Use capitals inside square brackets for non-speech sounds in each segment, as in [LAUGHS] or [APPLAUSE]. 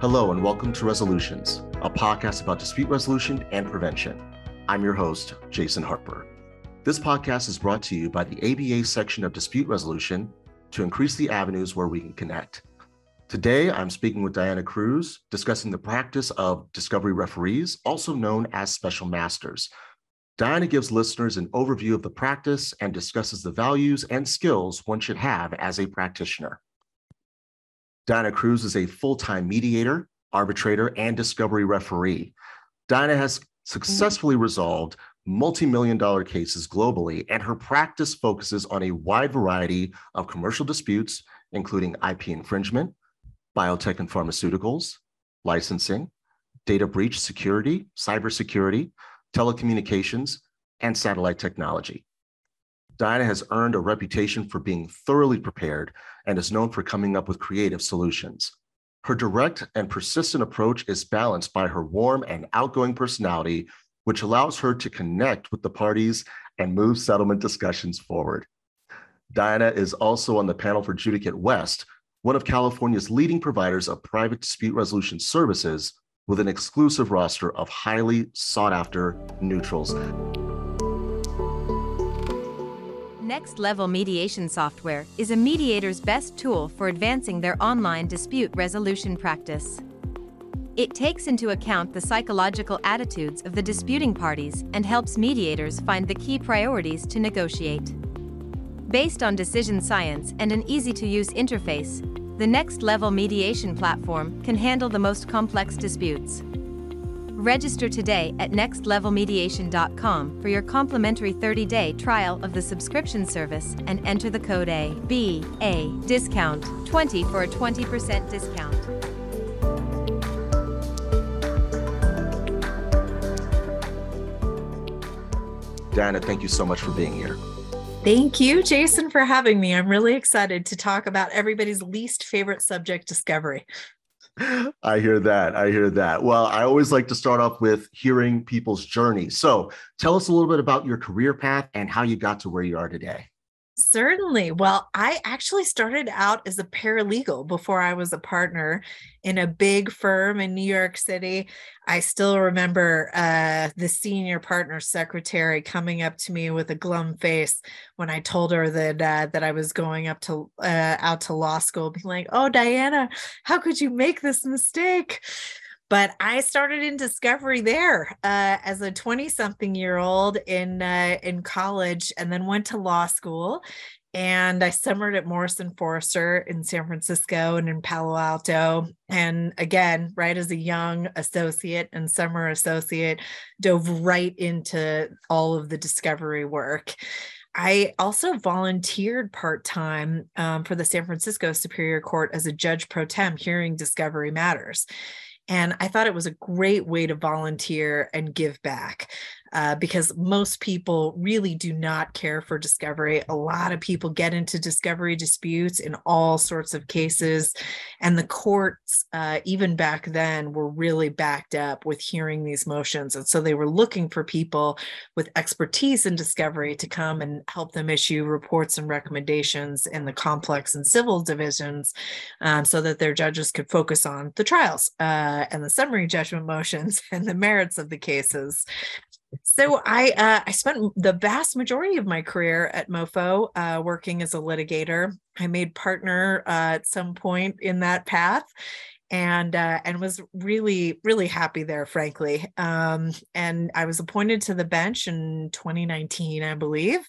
Hello, and welcome to Resolutions, a podcast about dispute resolution and prevention. I'm your host, Jason Harper. This podcast is brought to you by the ABA section of dispute resolution to increase the avenues where we can connect. Today, I'm speaking with Diana Cruz, discussing the practice of discovery referees, also known as special masters. Diana gives listeners an overview of the practice and discusses the values and skills one should have as a practitioner. Diana Cruz is a full time mediator, arbitrator, and discovery referee. Diana has successfully resolved multi million dollar cases globally, and her practice focuses on a wide variety of commercial disputes, including IP infringement, biotech and pharmaceuticals, licensing, data breach security, cybersecurity, telecommunications, and satellite technology. Diana has earned a reputation for being thoroughly prepared and is known for coming up with creative solutions. Her direct and persistent approach is balanced by her warm and outgoing personality, which allows her to connect with the parties and move settlement discussions forward. Diana is also on the panel for Judicate West, one of California's leading providers of private dispute resolution services with an exclusive roster of highly sought after neutrals. Next Level Mediation Software is a mediator's best tool for advancing their online dispute resolution practice. It takes into account the psychological attitudes of the disputing parties and helps mediators find the key priorities to negotiate. Based on decision science and an easy to use interface, the Next Level Mediation platform can handle the most complex disputes. Register today at nextlevelmediation.com for your complimentary 30-day trial of the subscription service and enter the code A B A discount 20 for a 20% discount. Diana, thank you so much for being here. Thank you, Jason, for having me. I'm really excited to talk about everybody's least favorite subject, discovery. I hear that. I hear that. Well, I always like to start off with hearing people's journey. So tell us a little bit about your career path and how you got to where you are today. Certainly. Well, I actually started out as a paralegal before I was a partner in a big firm in New York City. I still remember uh, the senior partner secretary coming up to me with a glum face when I told her that uh, that I was going up to uh, out to law school, being like, "Oh, Diana, how could you make this mistake?" But I started in discovery there uh, as a 20 something year old in uh, in college and then went to law school and I summered at Morrison Foerster in San Francisco and in Palo Alto. And again, right as a young associate and summer associate, dove right into all of the discovery work. I also volunteered part time um, for the San Francisco Superior Court as a judge pro tem hearing Discovery Matters. And I thought it was a great way to volunteer and give back uh, because most people really do not care for discovery. A lot of people get into discovery disputes in all sorts of cases. And the courts, uh, even back then, were really backed up with hearing these motions. And so they were looking for people with expertise in discovery to come and help them issue reports and recommendations in the complex and civil divisions um, so that their judges could focus on the trials uh, and the summary judgment motions [LAUGHS] and the merits of the cases. So I uh, I spent the vast majority of my career at MoFo uh, working as a litigator. I made partner uh, at some point in that path, and uh, and was really really happy there, frankly. Um, and I was appointed to the bench in 2019, I believe.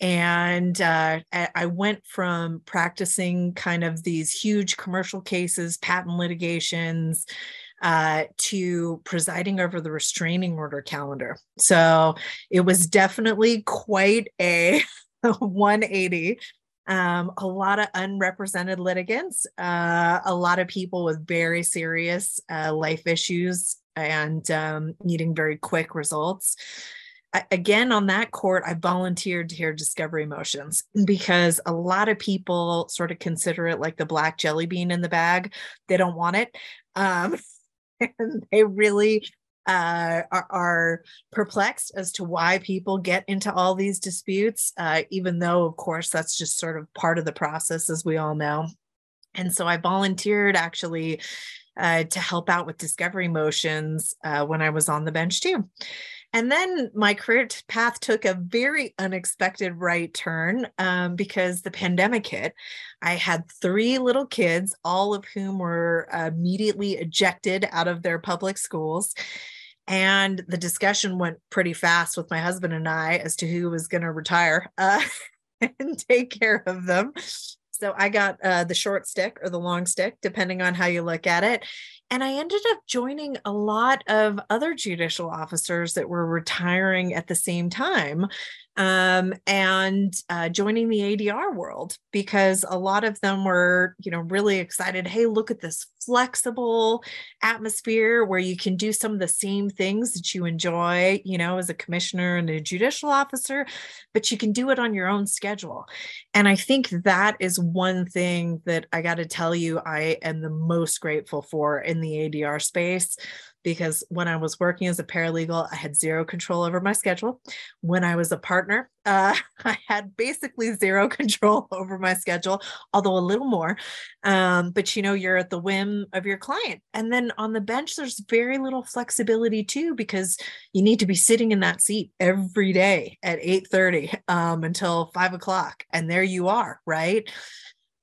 And uh, I went from practicing kind of these huge commercial cases, patent litigations, uh, to presiding over the restraining order calendar. So it was definitely quite a [LAUGHS] 180. Um, a lot of unrepresented litigants, uh, a lot of people with very serious uh, life issues and um, needing very quick results. Again, on that court, I volunteered to hear discovery motions because a lot of people sort of consider it like the black jelly bean in the bag. They don't want it. Um, [LAUGHS] and they really uh, are, are, perplexed as to why people get into all these disputes, uh, even though, of course, that's just sort of part of the process, as we all know. And so I volunteered actually uh, to help out with discovery motions uh, when I was on the bench too. And then my career path took a very unexpected right turn um, because the pandemic hit. I had three little kids, all of whom were immediately ejected out of their public schools. And the discussion went pretty fast with my husband and I as to who was going to retire uh, [LAUGHS] and take care of them. So I got uh, the short stick or the long stick, depending on how you look at it. And I ended up joining a lot of other judicial officers that were retiring at the same time um, and uh, joining the ADR world because a lot of them were, you know, really excited. Hey, look at this flexible atmosphere where you can do some of the same things that you enjoy, you know, as a commissioner and a judicial officer, but you can do it on your own schedule. And I think that is one thing that I got to tell you, I am the most grateful for in the ADR space because when I was working as a paralegal, I had zero control over my schedule. When I was a partner, uh, [LAUGHS] I had basically zero [LAUGHS] control over my schedule, although a little more. Um, but you know, you're at the whim of your client. And then on the bench, there's very little flexibility too, because you need to be sitting in that seat every day at 8 30 um, until five o'clock. And there you are, right?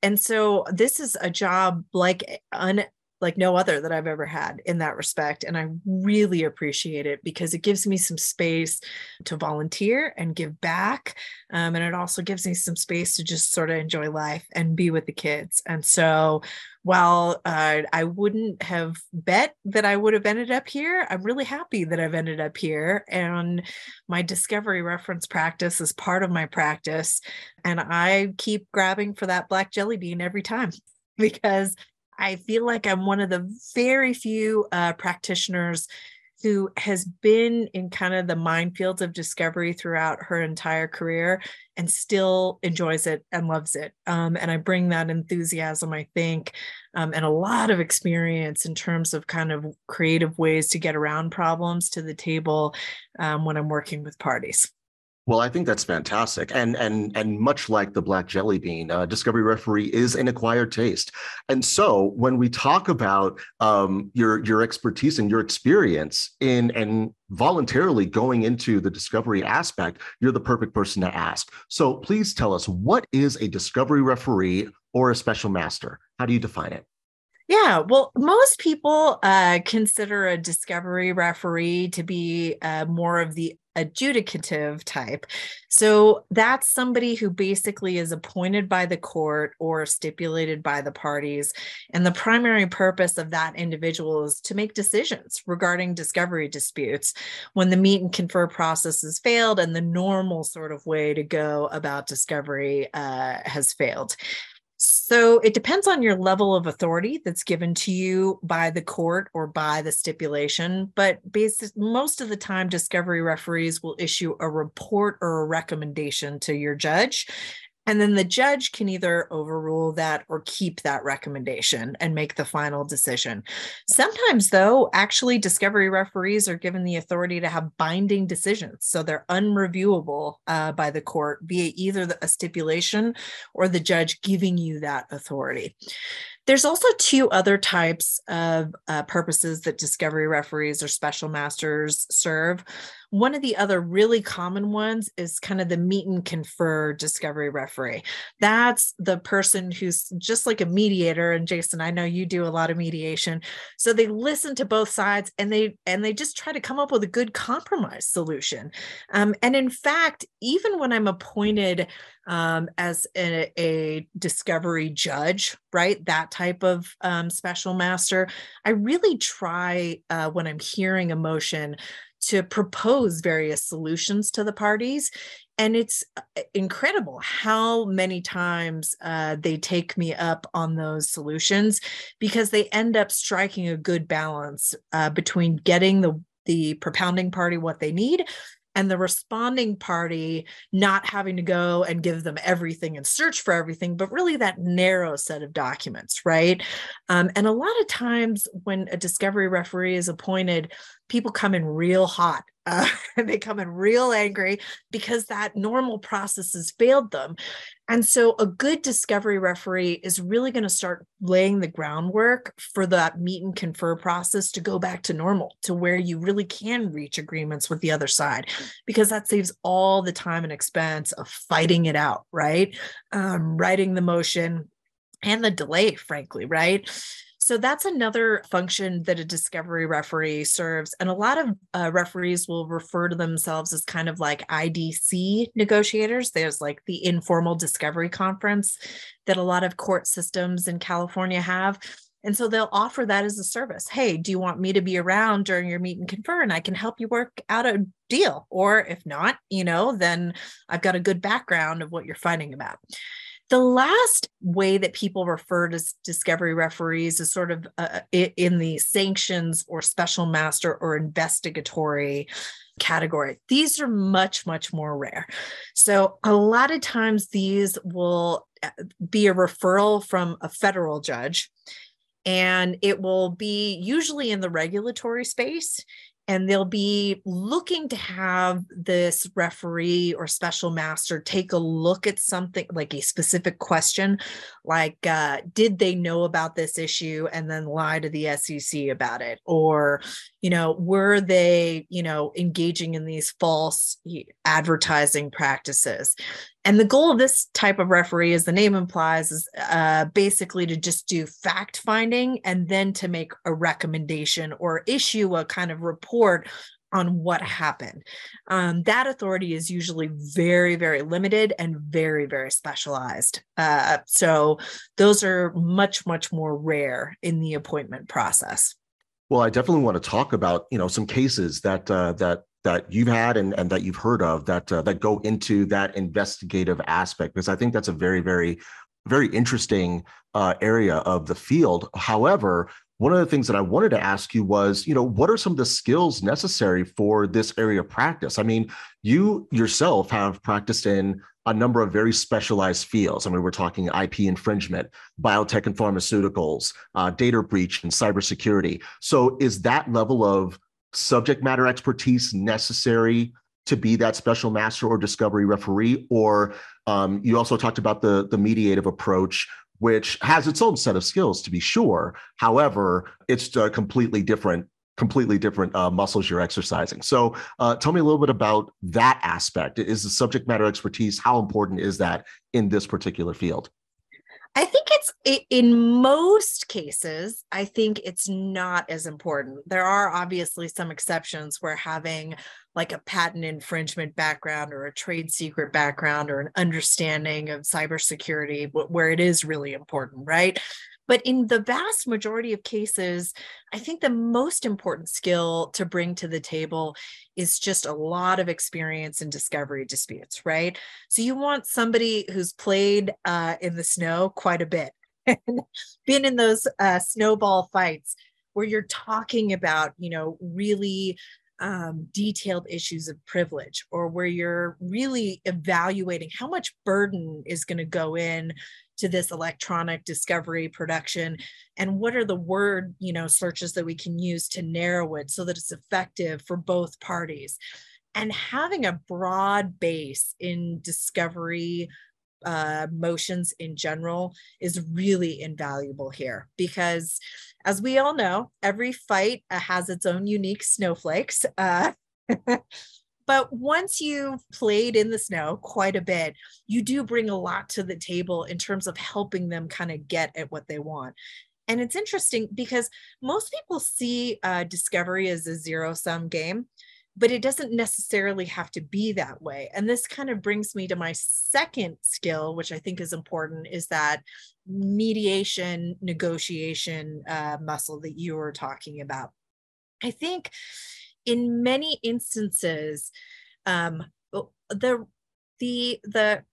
And so this is a job like un, like no other that I've ever had in that respect. And I really appreciate it because it gives me some space to volunteer and give back. Um, and it also gives me some space to just sort of enjoy life and be with the kids. And so while uh, I wouldn't have bet that I would have ended up here, I'm really happy that I've ended up here. And my discovery reference practice is part of my practice. And I keep grabbing for that black jelly bean every time [LAUGHS] because I feel like I'm one of the very few uh, practitioners who has been in kind of the minefields of discovery throughout her entire career and still enjoys it and loves it. Um, and I bring that enthusiasm, I think, um, and a lot of experience in terms of kind of creative ways to get around problems to the table um, when I'm working with parties. Well, I think that's fantastic, and and and much like the black jelly bean, uh, Discovery Referee is an acquired taste. And so, when we talk about um, your your expertise and your experience in and voluntarily going into the discovery aspect, you're the perfect person to ask. So, please tell us what is a Discovery Referee or a Special Master? How do you define it? Yeah, well, most people uh, consider a discovery referee to be uh, more of the adjudicative type. So that's somebody who basically is appointed by the court or stipulated by the parties. And the primary purpose of that individual is to make decisions regarding discovery disputes when the meet and confer process has failed and the normal sort of way to go about discovery uh, has failed. So it depends on your level of authority that's given to you by the court or by the stipulation. But based, most of the time, discovery referees will issue a report or a recommendation to your judge. And then the judge can either overrule that or keep that recommendation and make the final decision. Sometimes, though, actually, discovery referees are given the authority to have binding decisions. So they're unreviewable uh, by the court via either a stipulation or the judge giving you that authority. There's also two other types of uh, purposes that discovery referees or special masters serve. One of the other really common ones is kind of the meet and confer discovery referee. That's the person who's just like a mediator. And Jason, I know you do a lot of mediation. So they listen to both sides and they and they just try to come up with a good compromise solution. Um, and in fact, even when I'm appointed um, as a, a, discovery judge, right? That type of um, special master. I really try uh, when I'm hearing a motion to propose various solutions to the parties. And it's uh, incredible how many times uh, they take me up on those solutions because they end up striking a good balance uh, between getting the the propounding party what they need and the responding party not having to go and give them everything and search for everything, but really that narrow set of documents, right? Um, and a lot of times when a discovery referee is appointed, people come in real hot [LAUGHS] uh, and they come in real angry because that normal process has failed them. And so, a good discovery referee is really going to start laying the groundwork for that meet and confer process to go back to normal, to where you really can reach agreements with the other side, because that saves all the time and expense of fighting it out, right? Um, writing the motion and the delay, frankly, right? So that's another function that a discovery referee serves. And a lot of uh, referees will refer to themselves as kind of like IDC negotiators. There's like the informal discovery conference that a lot of court systems in California have. And so they'll offer that as a service. Hey, do you want me to be around during your meet and confer and I can help you work out a deal? Or if not, you know, then I've got a good background of what you're fighting about. The last way that people refer to discovery referees is sort of uh, in the sanctions or special master or investigatory category. These are much, much more rare. So, a lot of times these will uh, be a referral from a federal judge, and it will be usually in the regulatory space and they'll be looking to have this referee or special master take a look at something like a specific question like uh, did they know about this issue? and then lie to the sec about it or you know were they you know engaging in these false advertising practices and the goal of this type of referee, as the name implies, is uh, basically to just do fact finding and then to make a recommendation or issue a kind of report on what happened. Um, that authority is usually very, very limited and very, very specialized. Uh, so those are much, much more rare in the appointment process. Well, I definitely want to talk about you know some cases that uh, that that you've had and, and that you've heard of that uh, that go into that investigative aspect because I think that's a very very very interesting uh, area of the field. However, one of the things that I wanted to ask you was, you know, what are some of the skills necessary for this area of practice? I mean, you yourself have practiced in a number of very specialized fields. I mean, we're talking IP infringement, biotech and pharmaceuticals, uh, data breach, and cybersecurity. So, is that level of subject matter expertise necessary to be that special master or discovery referee or um, you also talked about the the mediative approach which has its own set of skills to be sure. However it's completely different completely different uh, muscles you're exercising. So uh, tell me a little bit about that aspect. Is the subject matter expertise how important is that in this particular field I think it's in most cases, I think it's not as important. There are obviously some exceptions where having like a patent infringement background or a trade secret background or an understanding of cybersecurity where it is really important, right? But in the vast majority of cases, I think the most important skill to bring to the table is just a lot of experience in discovery disputes, right? So you want somebody who's played uh, in the snow quite a bit, [LAUGHS] been in those uh, snowball fights where you're talking about, you know, really um, detailed issues of privilege or where you're really evaluating how much burden is going to go in to this electronic discovery production and what are the word you know searches that we can use to narrow it so that it's effective for both parties. And having a broad base in discovery uh, motions in general is really invaluable here because as we all know every fight uh, has its own unique snowflakes uh, [LAUGHS] But once you've played in the snow quite a bit, you do bring a lot to the table in terms of helping them kind of get at what they want. And it's interesting because most people see uh, discovery as a zero sum game, but it doesn't necessarily have to be that way. And this kind of brings me to my second skill, which I think is important, is that mediation, negotiation uh, muscle that you were talking about. I think in many instances, um, the the the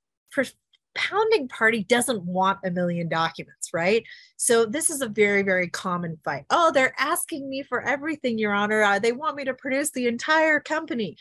propounding party doesn't want a million documents, right? So this is a very very common fight. Oh, they're asking me for everything, Your Honor. Uh, they want me to produce the entire company.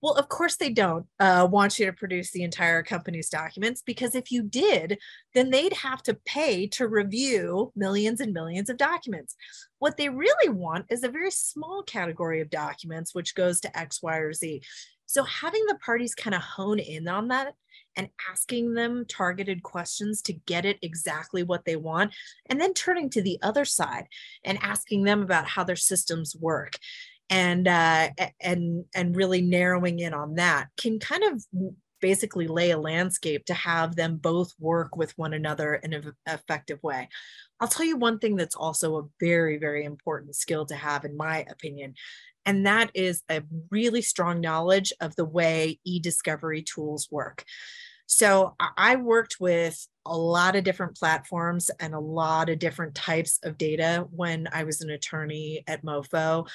Well, of course, they don't uh, want you to produce the entire company's documents because if you did, then they'd have to pay to review millions and millions of documents. What they really want is a very small category of documents, which goes to X, Y, or Z. So having the parties kind of hone in on that and asking them targeted questions to get it exactly what they want, and then turning to the other side and asking them about how their systems work and uh, and and really narrowing in on that can kind of basically lay a landscape to have them both work with one another in an effective way. I'll tell you one thing that's also a very, very important skill to have, in my opinion, and that is a really strong knowledge of the way e discovery tools work. So I worked with a lot of different platforms and a lot of different types of data when I was an attorney at MoFo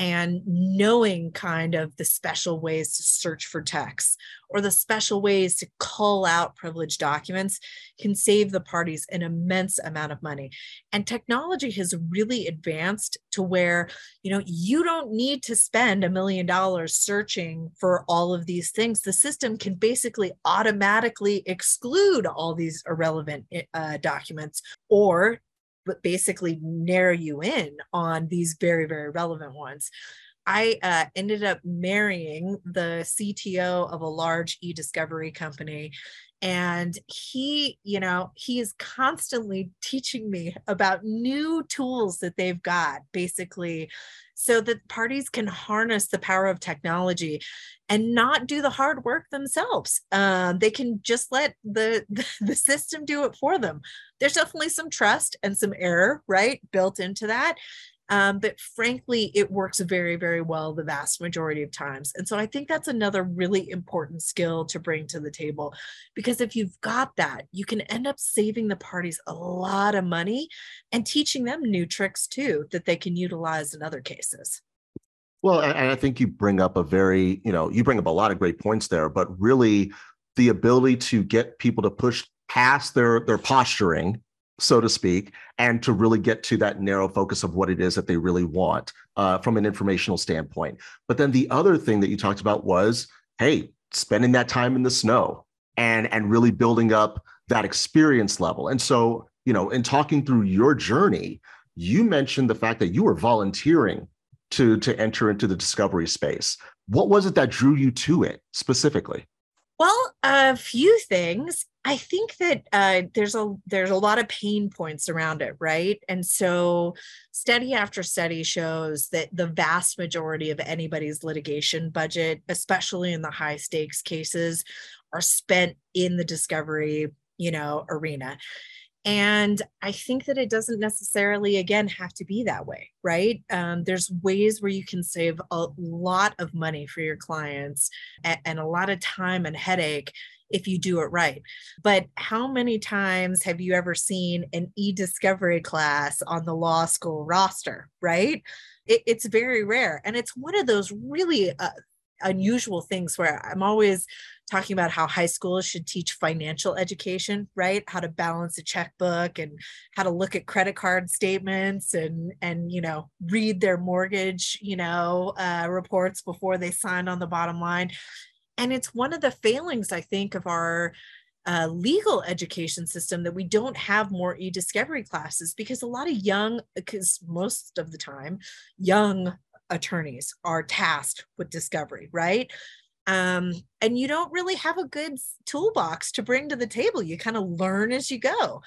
and knowing kind of the special ways to search for text or the special ways to call out privileged documents can save the parties an immense amount of money. And technology has really advanced to where you know you don't need to spend a million dollars searching for all of these things. The system can basically automatically exclude all these irrelevant uh, documents or but basically narrow you in on these very, very relevant ones. I uh, ended up marrying the CTO of a large e discovery company. And he, you know, he is constantly teaching me about new tools that they've got, basically, so that parties can harness the power of technology and not do the hard work themselves. Um, they can just let the, the, [LAUGHS] the system do it for them. There's definitely some trust and some error, right, built into that. Um, but frankly, it works very, very well the vast majority of times. And so I think that's another really important skill to bring to the table because if you've got that, you can end up saving the parties a lot of money and teaching them new tricks too that they can utilize in other cases. Well, and I think you bring up a very, you know, you bring up a lot of great points there, but really the ability to get people to push past their their posturing, so to speak, and to really get to that narrow focus of what it is that they really want uh, from an informational standpoint. But then the other thing that you talked about was, hey, spending that time in the snow and and really building up that experience level. And so, you know, in talking through your journey, you mentioned the fact that you were volunteering to to enter into the discovery space. What was it that drew you to it specifically? Well, a few things. I think that uh, there's a there's a lot of pain points around it, right? And so, study after study shows that the vast majority of anybody's litigation budget, especially in the high stakes cases, are spent in the discovery, you know, arena. And I think that it doesn't necessarily, again, have to be that way, right? Um, there's ways where you can save a lot of money for your clients and, and a lot of time and headache if you do it right. But how many times have you ever seen an e discovery class on the law school roster, right? It, it's very rare. And it's one of those really uh, unusual things where I'm always talking about how high schools should teach financial education, right? How to balance a checkbook and how to look at credit card statements and and you know read their mortgage you know uh, reports before they sign on the bottom line. And it's one of the failings I think of our uh, legal education system that we don't have more e-discovery classes because a lot of young because most of the time young attorneys are tasked with discovery, right? Um, and you don't really have a good toolbox to bring to the table. You kind of learn as you go.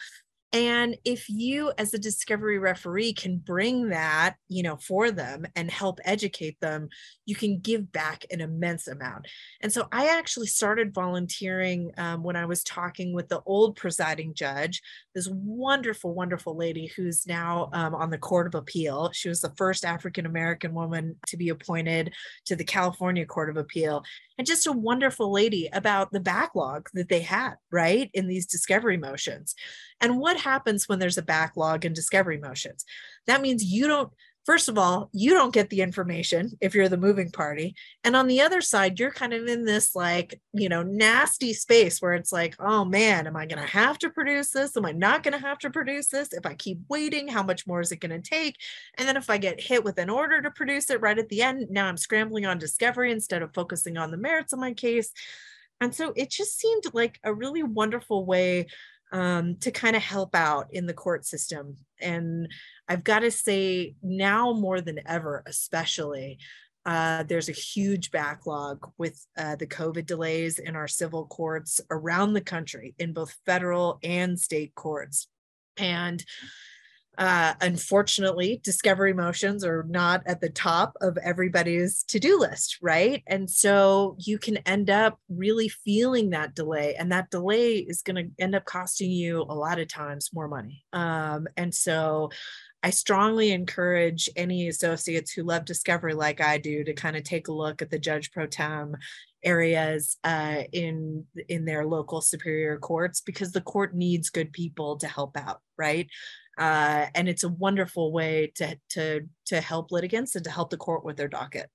And if you, as a discovery referee, can bring that, you know, for them and help educate them, you can give back an immense amount. And so I actually started volunteering um, when I was talking with the old presiding judge, this wonderful, wonderful lady who's now um, on the Court of Appeal. She was the first African American woman to be appointed to the California Court of Appeal and just a wonderful lady about the backlog that they had, right, in these discovery motions. And what happens when there's a backlog in discovery motions? That means you don't first of all, you don't get the information if you're the moving party. And on the other side, you're kind of in this like, you know, nasty space where it's like, oh man, am I going to have to produce this? Am I not going to have to produce this? If I keep waiting, how much more is it going to take? And then if I get hit with an order to produce it right at the end, now I'm scrambling on discovery instead of focusing on the merits of my case. And so it just seemed like a really wonderful way um, to kind of help out in the court system. And I've got to say, now more than ever, especially, uh, there's a huge backlog with uh, the COVID delays in our civil courts around the country in both federal and state courts. And uh, unfortunately, discovery motions are not at the top of everybody's to do list, right? And so you can end up really feeling that delay, and that delay is going to end up costing you a lot of times more money. Um, and so I strongly encourage any associates who love discovery like I do to kind of take a look at the judge pro tem areas uh, in in their local superior courts because the court needs good people to help out, right? Uh, and it's a wonderful way to to to help litigants and to help the court with their docket.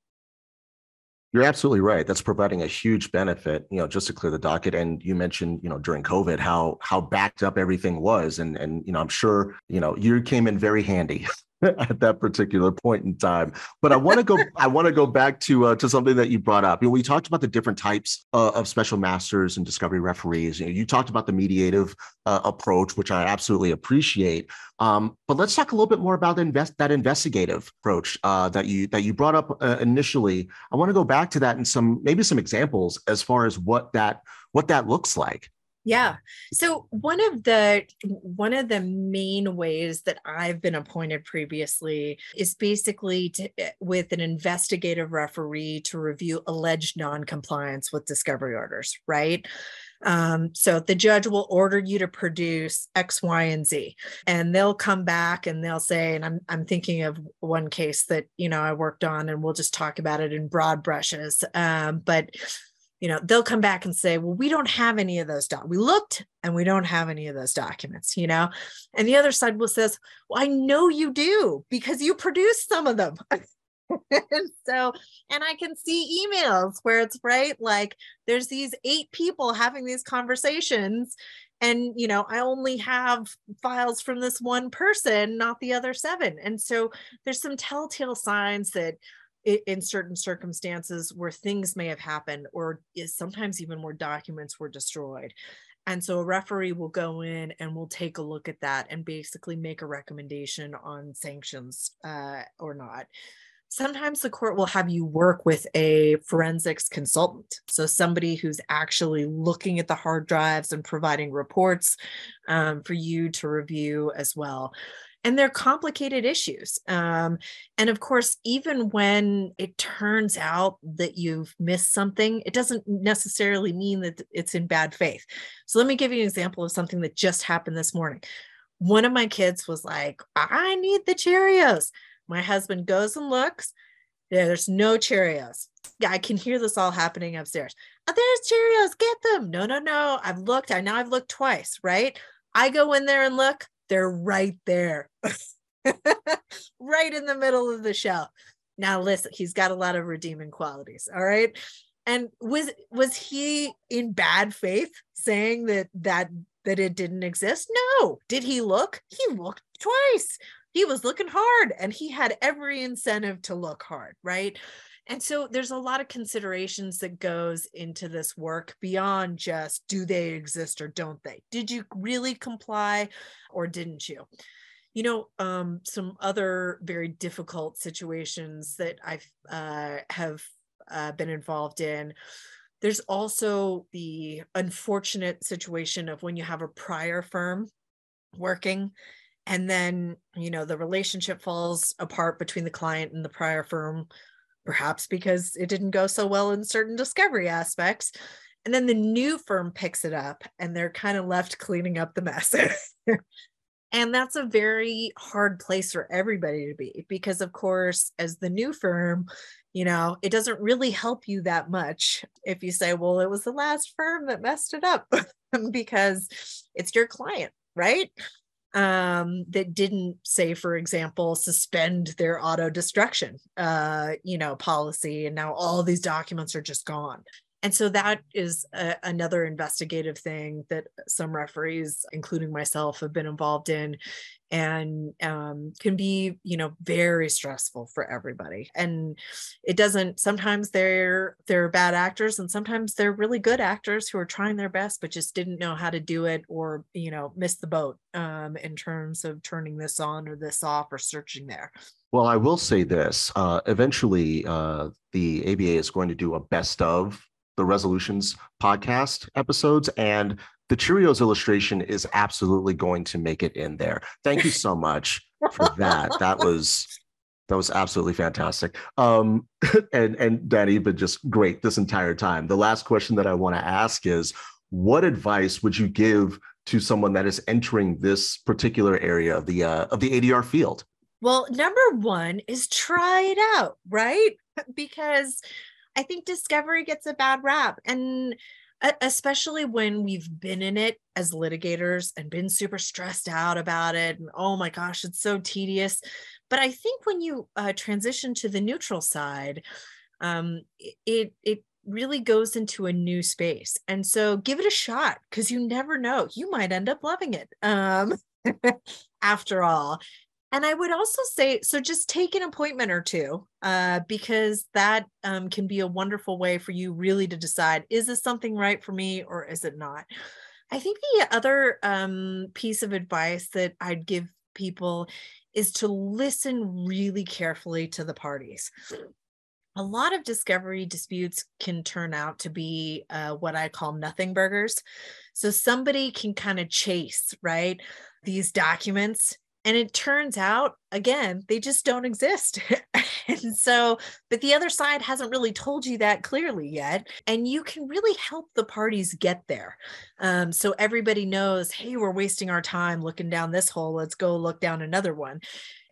You're absolutely right. That's providing a huge benefit, you know, just to clear the docket. And you mentioned, you know, during COVID how how backed up everything was, and and you know, I'm sure you know you came in very handy [LAUGHS] [LAUGHS] at that particular point in time. But I want to go. I want to go back to uh, to something that you brought up. You know, we talked about the different types uh, of special masters and discovery referees. You know, you talked about the mediative uh, approach, which I absolutely appreciate. Um, but let's talk a little bit more about invest, that investigative approach uh, that you that you brought up uh, initially. I want to go back to that and some maybe some examples as far as what that what that looks like. Yeah. So one of the one of the main ways that I've been appointed previously is basically to, eh, with an investigative referee to review alleged noncompliance with discovery orders, right? Um, so the judge will order you to produce X, Y, and Z, and they'll come back and they'll say, and I'm I'm thinking of one case that you know I worked on, and we'll just talk about it in broad brushes. Um, but you know they'll come back and say well we don't have any of those doc we looked and we don't have any of those documents you know? And the other side will says well i know you do because you produced some of them. [LAUGHS] And so and i can see emails where it's right like there's these eight people having these conversations and you know i only have files from this one person not the other seven. And so there's some telltale signs that in certain circumstances where things may have happened or is sometimes even where documents were destroyed. And so a referee will go in and will take a look at that and basically make a recommendation on sanctions uh, or not. Sometimes the court will have you work with a forensics consultant. So somebody who's actually looking at the hard drives and providing reports um, for you to review as well and they're complicated issues. Um, and of course, even when it turns out that you've missed something, it doesn't necessarily mean that it's in bad faith. So let me give you an example of something that just happened this morning. One of my kids was like, I need the Cheerios. My husband goes and looks. There's no Cheerios. I can hear this all happening upstairs. Oh, there's Cheerios. Get them. No, no, no. I've looked. I now I've looked twice, right? I go in there and look. They're right there, [LAUGHS] right in the middle of the shelf. Now, listen, he's got a lot of redeeming qualities. All right. And was was he in bad faith saying that that that it didn't exist? No. Did he look? He looked twice. He was looking hard and he had every incentive to look hard, right? And so there's a lot of considerations that goes into this work beyond just do they exist or don't they? Did you really comply or didn't you? You know um, some other very difficult situations that i've uh, have uh, been involved in. There's also the unfortunate situation of when you have a prior firm working and then you know the relationship falls apart between the client and the prior firm perhaps because it didn't go so well in certain discovery aspects. And then the new firm picks it up and they're kind of left cleaning up the mess. [LAUGHS] and that's a very hard place for everybody to be because, of course, as the new firm, you know, it doesn't really help you that much if you say, well, it was the last firm that messed it up [LAUGHS] because it's your client, right? Um, that didn't say, for example, suspend their auto destruction, uh, you know, policy, and now all these documents are just gone. And so that is a, another investigative thing that some referees, including myself, have been involved in and um, can be you know very stressful for everybody. And it doesn't sometimes they're they're bad actors and sometimes they're really good actors who are trying their best but just didn't know how to do it or you know missed the boat um, in terms of turning this on or this off or searching there. Well i will say this uh, eventually uh, the aba is going to do a best of the resolutions podcast episodes and the Cheerios illustration is absolutely going to make it in there. Thank you so much for that. That [LAUGHS] was that was absolutely fantastic. Um, [LAUGHS] and and Danny, been just great this entire time. The last question that I want to ask is, what advice would you give to someone that is entering this particular area of the uh, of the ADR field? Well, number one is try it out, right? [LAUGHS] Because I think discovery gets a bad rap, and especially when we've been in it as litigators and been super stressed out about it and oh my gosh it's so tedious. But i think when you uh, transition to the neutral side um, it it really goes into a new space. And so give it a shot because you never know you might end up loving it um, [LAUGHS] after all and I would also say, so just take an appointment or two, uh, because that um, can be a wonderful way for you really to decide is this something right for me or is it not? I think the other um, piece of advice that I'd give people is to listen really carefully to the parties. A lot of discovery disputes can turn out to be uh, what I call nothing burgers. So somebody can kind of chase, right? These documents and it turns out again they just don't exist. [LAUGHS] And so but the other side hasn't really told you that clearly yet. And you can really help the parties get there. Um, so everybody knows hey we're wasting our time looking down this hole. Let's go look down another one.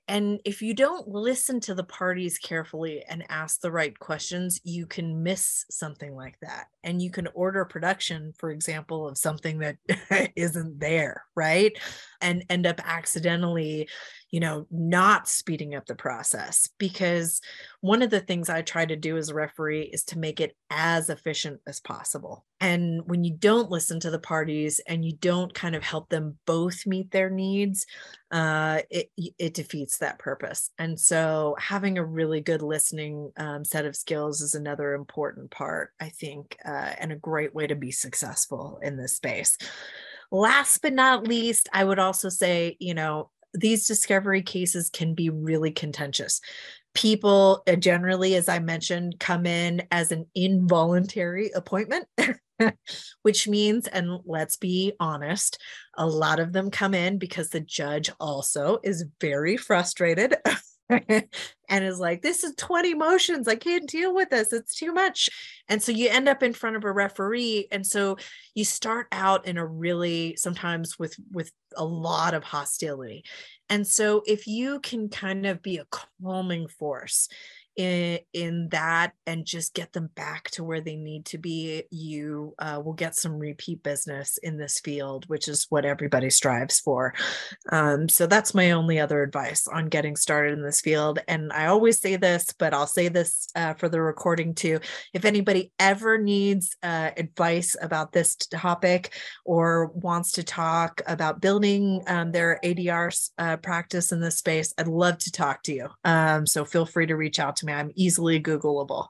And if you don't listen to the parties carefully and ask the right questions, you can miss something like that. And you can order production, for example, of something that [LAUGHS] isn't there, right? And end up accidentally you know, not speeding up the process. Because one of the things I try to do as a referee is to make it as efficient as possible. And when you don't listen to the parties and you don't kind of help them both meet their needs, uh, it it defeats that purpose. And so, having a really good listening um, set of skills is another important part, I think, uh, and a great way to be successful in this space. Last but not least, I would also say, you know, these discovery cases can be really contentious. People uh, generally, as I mentioned, come in as an involuntary appointment. [LAUGHS] which means, and let's be honest, a lot of them come in because the judge also is very frustrated [LAUGHS] [LAUGHS] and is like, This is 20 motions. I can't deal with this. It's too much. And so you end up in front of a referee. And so you start out in a really sometimes with with a lot of hostility. And so if you can kind of be a calming force in, in that and just get them back to where they need to be, you uh, will get some repeat business in this field, which is what everybody strives for. Um, so that's my only other advice on getting started in this field. And I always say this, but I'll say this uh, for the recording too. If anybody ever needs uh, advice about this topic or wants to talk about building um, their ADR uh, practice in this space, I'd love to talk to you. Um, so feel free to reach out to me. I'm easily Googleable.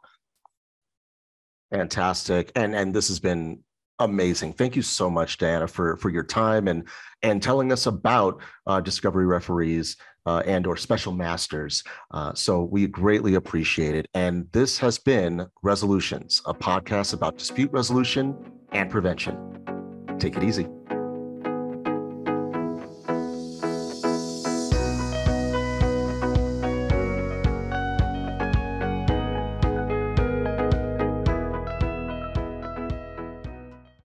Fantastic. And and this has been amazing. Thank you so much, Diana, for for your time and and telling us about uh, discovery referees uh, and or special masters. Uh, so we greatly appreciate it. And this has been Resolutions, a podcast about dispute resolution and prevention. Take it easy.